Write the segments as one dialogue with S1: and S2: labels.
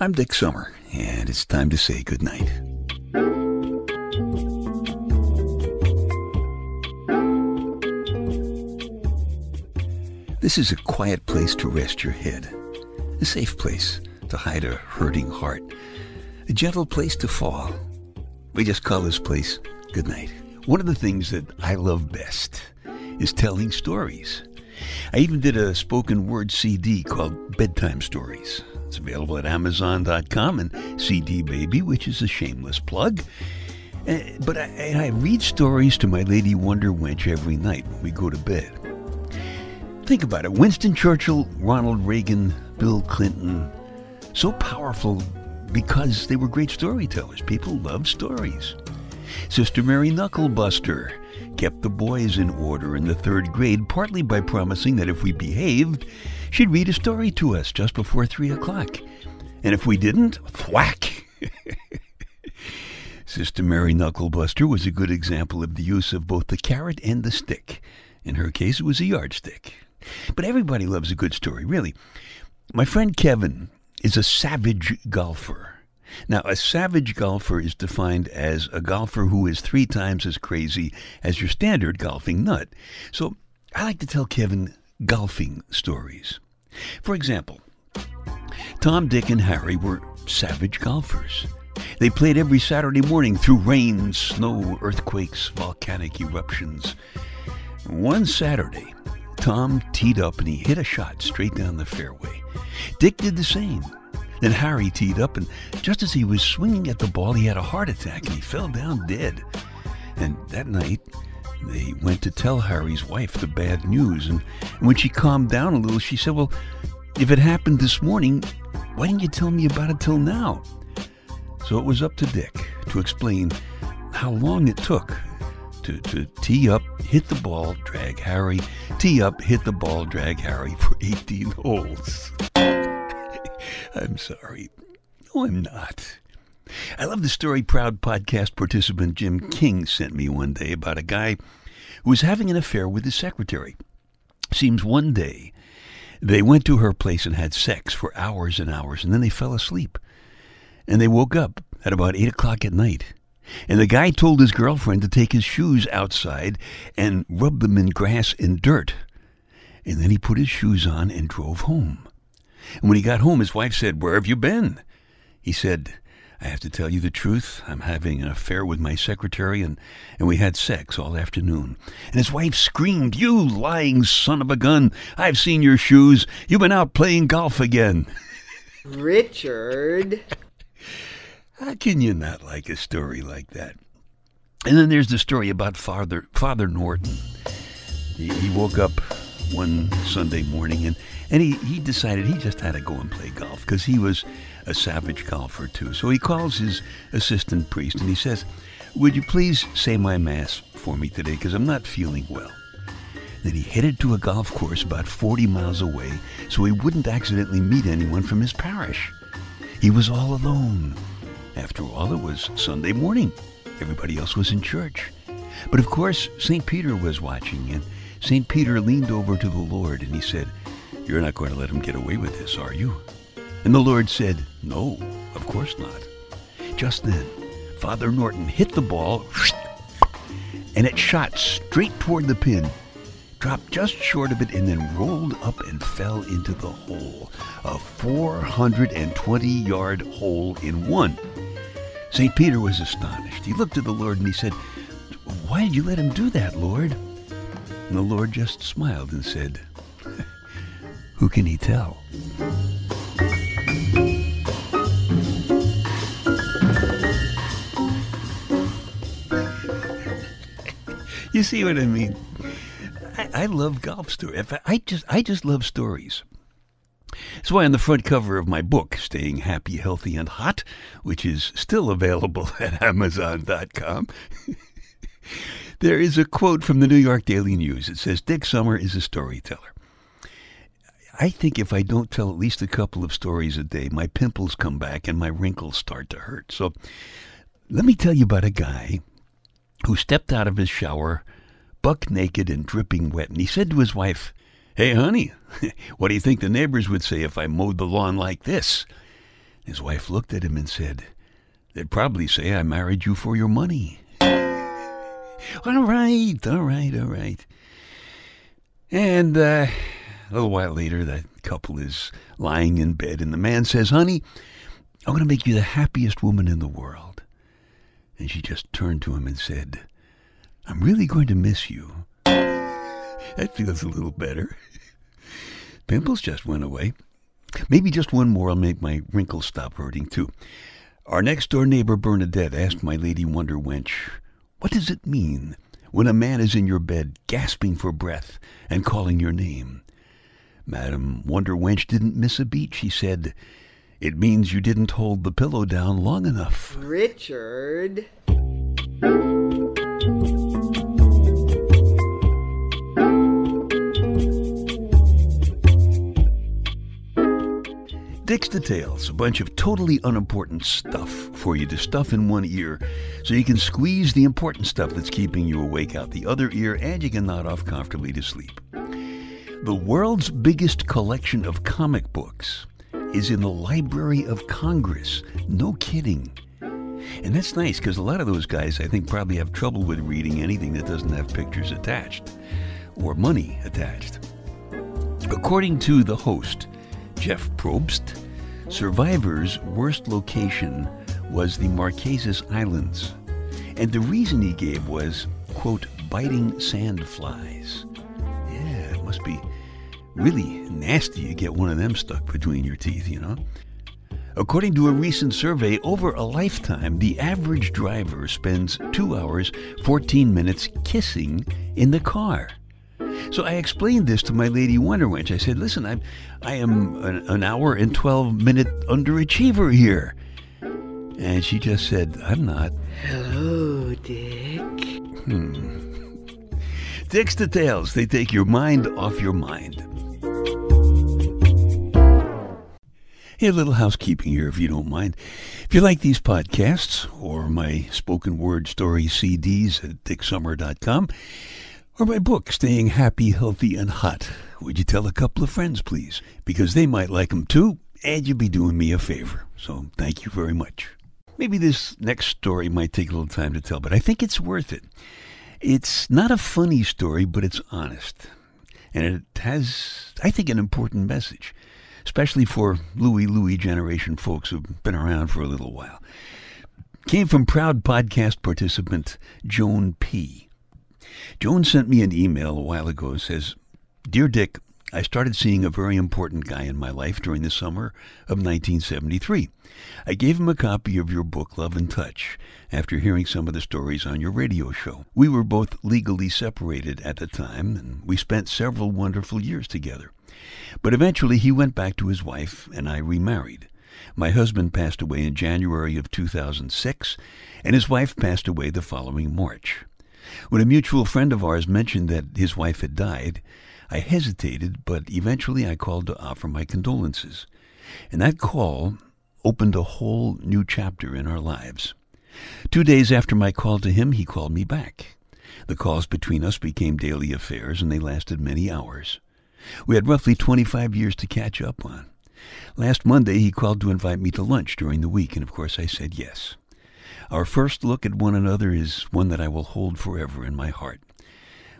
S1: I'm Dick Summer, and it's time to say goodnight. This is a quiet place to rest your head, a safe place to hide a hurting heart, a gentle place to fall. We just call this place goodnight. One of the things that I love best is telling stories. I even did a spoken word CD called Bedtime Stories. It's available at Amazon.com and CD Baby, which is a shameless plug. Uh, but I, I read stories to my lady Wonder Wench every night when we go to bed. Think about it Winston Churchill, Ronald Reagan, Bill Clinton, so powerful because they were great storytellers. People love stories. Sister Mary Knucklebuster kept the boys in order in the third grade, partly by promising that if we behaved, she'd read a story to us just before three o'clock. And if we didn't, thwack! Sister Mary Knucklebuster was a good example of the use of both the carrot and the stick. In her case, it was a yardstick. But everybody loves a good story, really. My friend Kevin is a savage golfer. Now, a savage golfer is defined as a golfer who is three times as crazy as your standard golfing nut. So I like to tell Kevin golfing stories. For example, Tom, Dick, and Harry were savage golfers. They played every Saturday morning through rain, snow, earthquakes, volcanic eruptions. One Saturday, Tom teed up and he hit a shot straight down the fairway. Dick did the same. Then Harry teed up, and just as he was swinging at the ball, he had a heart attack and he fell down dead. And that night, they went to tell Harry's wife the bad news. And when she calmed down a little, she said, Well, if it happened this morning, why didn't you tell me about it till now? So it was up to Dick to explain how long it took to, to tee up, hit the ball, drag Harry, tee up, hit the ball, drag Harry for 18 holes. I'm sorry. No, I'm not. I love the story proud podcast participant Jim hmm. King sent me one day about a guy who was having an affair with his secretary. Seems one day they went to her place and had sex for hours and hours, and then they fell asleep. And they woke up at about 8 o'clock at night. And the guy told his girlfriend to take his shoes outside and rub them in grass and dirt. And then he put his shoes on and drove home. And when he got home, his wife said, Where have you been? He said, I have to tell you the truth. I'm having an affair with my secretary, and, and we had sex all afternoon. And his wife screamed, You lying son of a gun! I've seen your shoes. You've been out playing golf again.
S2: Richard.
S1: How can you not like a story like that? And then there's the story about Father Father Norton. He, he woke up one Sunday morning and and he, he decided he just had to go and play golf because he was a savage golfer too. So he calls his assistant priest and he says, Would you please say my Mass for me today because I'm not feeling well? Then he headed to a golf course about 40 miles away so he wouldn't accidentally meet anyone from his parish. He was all alone. After all, it was Sunday morning. Everybody else was in church. But of course, St. Peter was watching, and St. Peter leaned over to the Lord and he said, you're not going to let him get away with this, are you? And the Lord said, No, of course not. Just then, Father Norton hit the ball, and it shot straight toward the pin, dropped just short of it, and then rolled up and fell into the hole. A 420 yard hole in one. St. Peter was astonished. He looked at the Lord and he said, Why did you let him do that, Lord? And the Lord just smiled and said, who can he tell? you see what I mean? I, I love golf stories. I just, I just love stories. That's why on the front cover of my book, Staying Happy, Healthy, and Hot, which is still available at Amazon.com, there is a quote from the New York Daily News. It says, Dick Summer is a storyteller. I think if I don't tell at least a couple of stories a day, my pimples come back and my wrinkles start to hurt. So let me tell you about a guy who stepped out of his shower, buck naked and dripping wet, and he said to his wife, Hey, honey, what do you think the neighbors would say if I mowed the lawn like this? His wife looked at him and said, They'd probably say I married you for your money. all right, all right, all right. And uh, a little while later, that couple is lying in bed, and the man says, Honey, I'm going to make you the happiest woman in the world. And she just turned to him and said, I'm really going to miss you. that feels a little better. Pimples just went away. Maybe just one more will make my wrinkles stop hurting, too. Our next door neighbor Bernadette asked my lady Wonder Wench, What does it mean when a man is in your bed gasping for breath and calling your name? Madam Wonder Wench didn't miss a beat. She said, It means you didn't hold the pillow down long enough.
S2: Richard.
S1: Dick's Details, a bunch of totally unimportant stuff for you to stuff in one ear so you can squeeze the important stuff that's keeping you awake out the other ear and you can nod off comfortably to sleep. The world's biggest collection of comic books is in the Library of Congress. No kidding. And that's nice because a lot of those guys, I think, probably have trouble with reading anything that doesn't have pictures attached or money attached. According to the host, Jeff Probst, Survivor's worst location was the Marquesas Islands. And the reason he gave was, quote, biting sand flies. Yeah, it must be really nasty to get one of them stuck between your teeth, you know? According to a recent survey, over a lifetime, the average driver spends 2 hours, 14 minutes kissing in the car. So I explained this to my lady Wonder Wench. I said, listen, I'm, I am an, an hour and 12 minute underachiever here. And she just said, I'm not.
S2: Hello, Dick.
S1: Hmm. Dick's Details, they take your mind off your mind. Hey, a little housekeeping here, if you don't mind. If you like these podcasts or my spoken word story CDs at dicksummer.com, or my book, Staying Happy, Healthy, and Hot. Would you tell a couple of friends, please? Because they might like them too, and you'd be doing me a favor. So thank you very much. Maybe this next story might take a little time to tell, but I think it's worth it. It's not a funny story, but it's honest. And it has, I think, an important message, especially for Louie Louie generation folks who've been around for a little while. Came from proud podcast participant Joan P. Joan sent me an email a while ago. Says, Dear Dick, I started seeing a very important guy in my life during the summer of 1973. I gave him a copy of your book, Love and Touch, after hearing some of the stories on your radio show. We were both legally separated at the time, and we spent several wonderful years together. But eventually he went back to his wife, and I remarried. My husband passed away in January of 2006, and his wife passed away the following March. When a mutual friend of ours mentioned that his wife had died, I hesitated, but eventually I called to offer my condolences. And that call opened a whole new chapter in our lives. Two days after my call to him, he called me back. The calls between us became daily affairs, and they lasted many hours. We had roughly 25 years to catch up on. Last Monday, he called to invite me to lunch during the week, and of course I said yes. Our first look at one another is one that I will hold forever in my heart.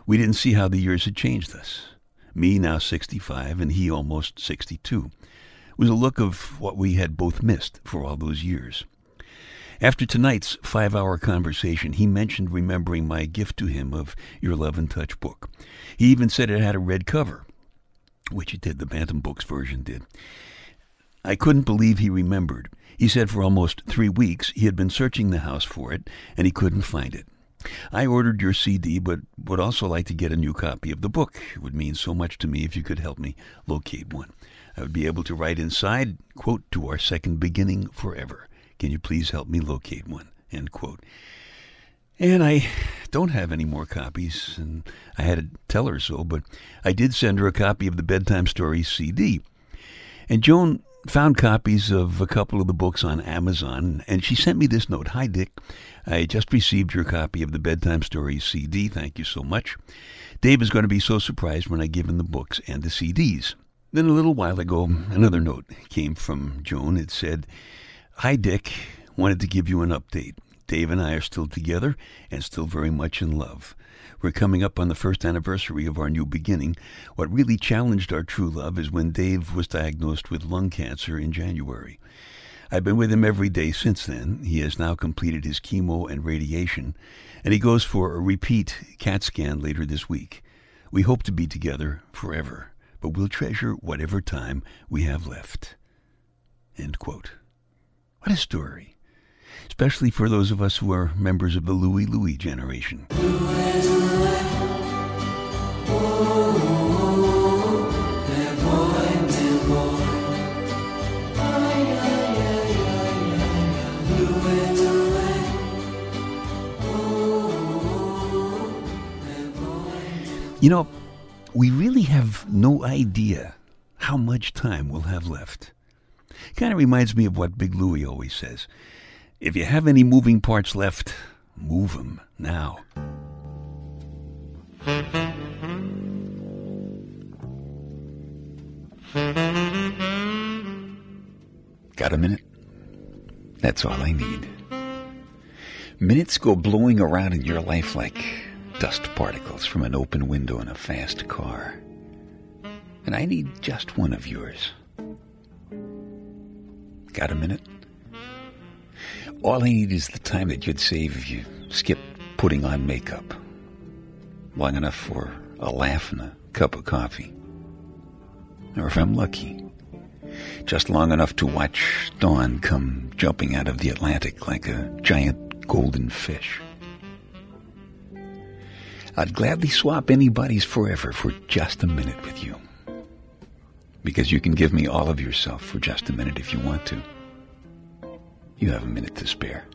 S1: We didn't see how the years had changed us. Me now 65 and he almost 62. It was a look of what we had both missed for all those years. After tonight's five hour conversation, he mentioned remembering my gift to him of your Love and Touch book. He even said it had a red cover, which it did, the Bantam Books version did. I couldn't believe he remembered. He said for almost three weeks he had been searching the house for it and he couldn't find it. I ordered your CD, but would also like to get a new copy of the book. It would mean so much to me if you could help me locate one. I would be able to write inside, quote, to our second beginning forever. Can you please help me locate one? End quote. And I don't have any more copies, and I had to tell her so, but I did send her a copy of the Bedtime Stories CD. And Joan found copies of a couple of the books on Amazon, and she sent me this note Hi, Dick. I just received your copy of the Bedtime Stories CD. Thank you so much. Dave is going to be so surprised when I give him the books and the CDs. Then a little while ago, another note came from Joan. It said, Hi, Dick. Wanted to give you an update. Dave and I are still together and still very much in love. We're coming up on the first anniversary of our new beginning. What really challenged our true love is when Dave was diagnosed with lung cancer in January. I've been with him every day since then. He has now completed his chemo and radiation, and he goes for a repeat CAT scan later this week. We hope to be together forever, but we'll treasure whatever time we have left. End quote. What a story. Especially for those of us who are members of the Louie Louie generation. You know, we really have no idea how much time we'll have left. Kind of reminds me of what Big Louie always says. If you have any moving parts left, move 'em now. Got a minute? That's all I need. Minutes go blowing around in your life like dust particles from an open window in a fast car. And I need just one of yours. Got a minute? All I need is the time that you'd save if you skipped putting on makeup. Long enough for a laugh and a cup of coffee. Or if I'm lucky, just long enough to watch dawn come jumping out of the Atlantic like a giant golden fish. I'd gladly swap anybody's forever for just a minute with you. Because you can give me all of yourself for just a minute if you want to. You have a minute to spare.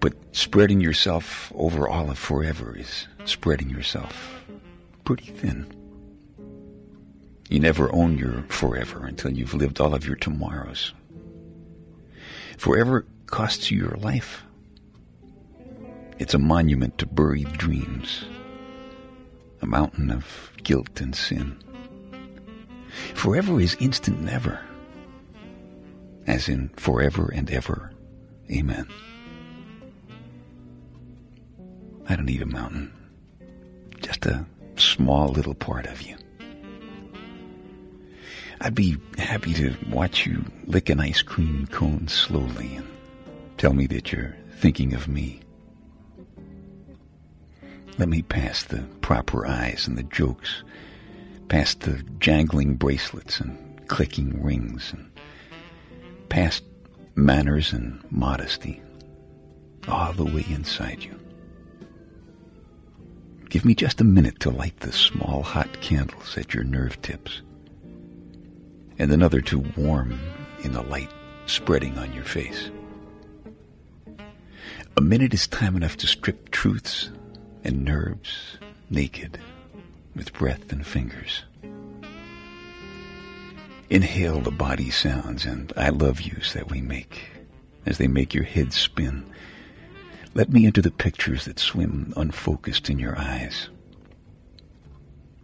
S1: But spreading yourself over all of forever is spreading yourself pretty thin. You never own your forever until you've lived all of your tomorrows. Forever costs you your life. It's a monument to buried dreams, a mountain of guilt and sin. Forever is instant never, as in forever and ever. Amen. I don't need a mountain, just a small little part of you. I'd be happy to watch you lick an ice cream cone slowly and tell me that you're thinking of me. Let me pass the proper eyes and the jokes, past the jangling bracelets and clicking rings, and past manners and modesty, all the way inside you. Give me just a minute to light the small hot candles at your nerve tips, and another to warm in the light spreading on your face. A minute is time enough to strip truths and nerves naked with breath and fingers. Inhale the body sounds and I love yous that we make as they make your head spin. Let me into the pictures that swim unfocused in your eyes.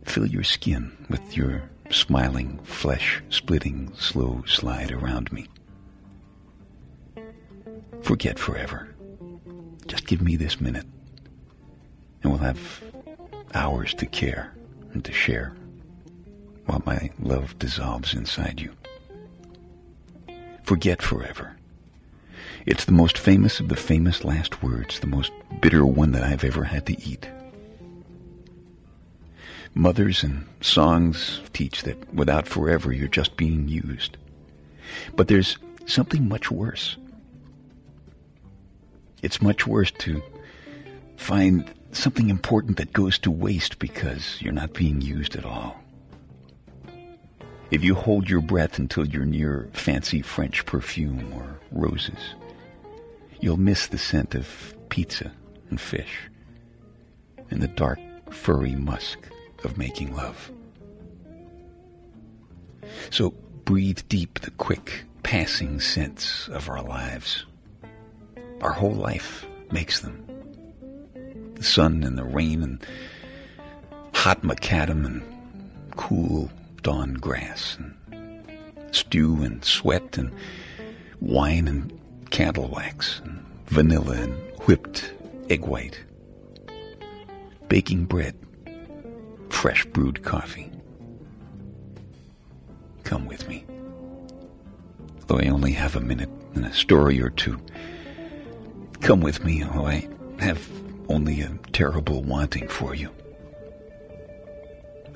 S1: Fill your skin with your smiling, flesh splitting, slow slide around me. Forget forever. Just give me this minute and we'll have hours to care and to share while my love dissolves inside you. Forget forever. It's the most famous of the famous last words, the most bitter one that I've ever had to eat. Mothers and songs teach that without forever you're just being used. But there's something much worse. It's much worse to find something important that goes to waste because you're not being used at all. If you hold your breath until you're near fancy French perfume or roses, you'll miss the scent of pizza and fish and the dark, furry musk of making love. So breathe deep the quick, passing scents of our lives. Our whole life makes them The sun and the rain and hot macadam and cool dawn grass and stew and sweat and wine and candle wax and vanilla and whipped egg white, baking bread, fresh brewed coffee. Come with me. Though I only have a minute and a story or two. Come with me, though I have only a terrible wanting for you.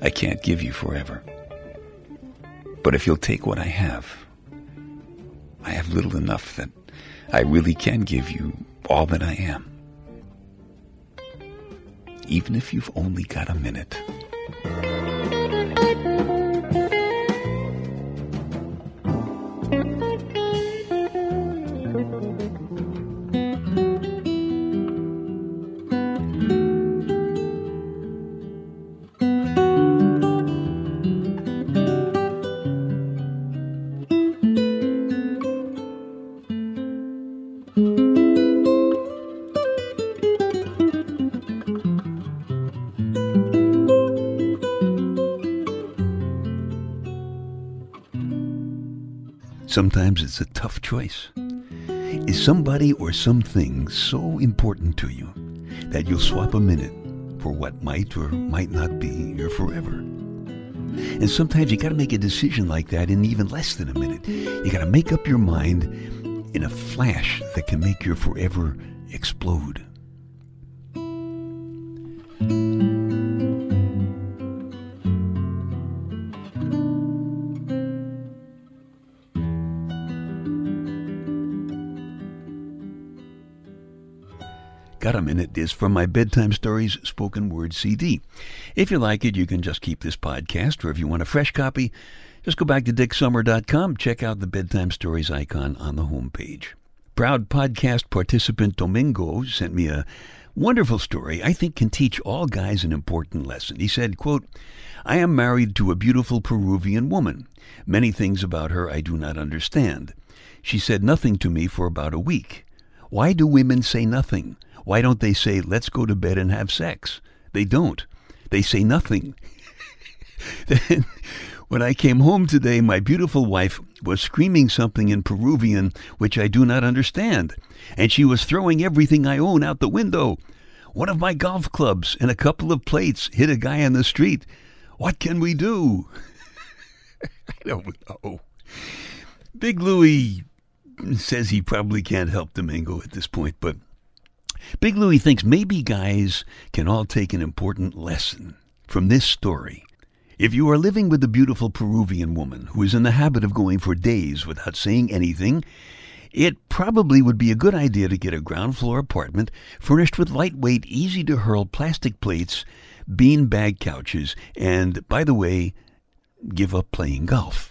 S1: I can't give you forever. But if you'll take what I have, I have little enough that I really can give you all that I am. Even if you've only got a minute. Sometimes it's a tough choice. Is somebody or something so important to you that you'll swap a minute for what might or might not be your forever? And sometimes you got to make a decision like that in even less than a minute. You got to make up your mind in a flash that can make your forever explode. Got a Minute is from my Bedtime Stories spoken word CD. If you like it, you can just keep this podcast, or if you want a fresh copy, just go back to dicksummer.com, check out the Bedtime Stories icon on the homepage. Proud podcast participant Domingo sent me a wonderful story I think can teach all guys an important lesson. He said, quote, I am married to a beautiful Peruvian woman. Many things about her I do not understand. She said nothing to me for about a week. Why do women say nothing? Why don't they say, let's go to bed and have sex? They don't. They say nothing. then, when I came home today, my beautiful wife was screaming something in Peruvian which I do not understand, and she was throwing everything I own out the window. One of my golf clubs and a couple of plates hit a guy on the street. What can we do? I don't know. Big Louie says he probably can't help Domingo at this point, but Big Louie thinks maybe guys can all take an important lesson from this story. If you are living with a beautiful Peruvian woman who is in the habit of going for days without saying anything, it probably would be a good idea to get a ground floor apartment furnished with lightweight, easy to hurl plastic plates, bean bag couches, and, by the way, give up playing golf.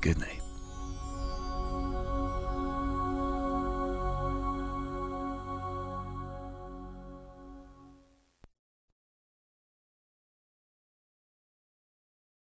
S1: Good night.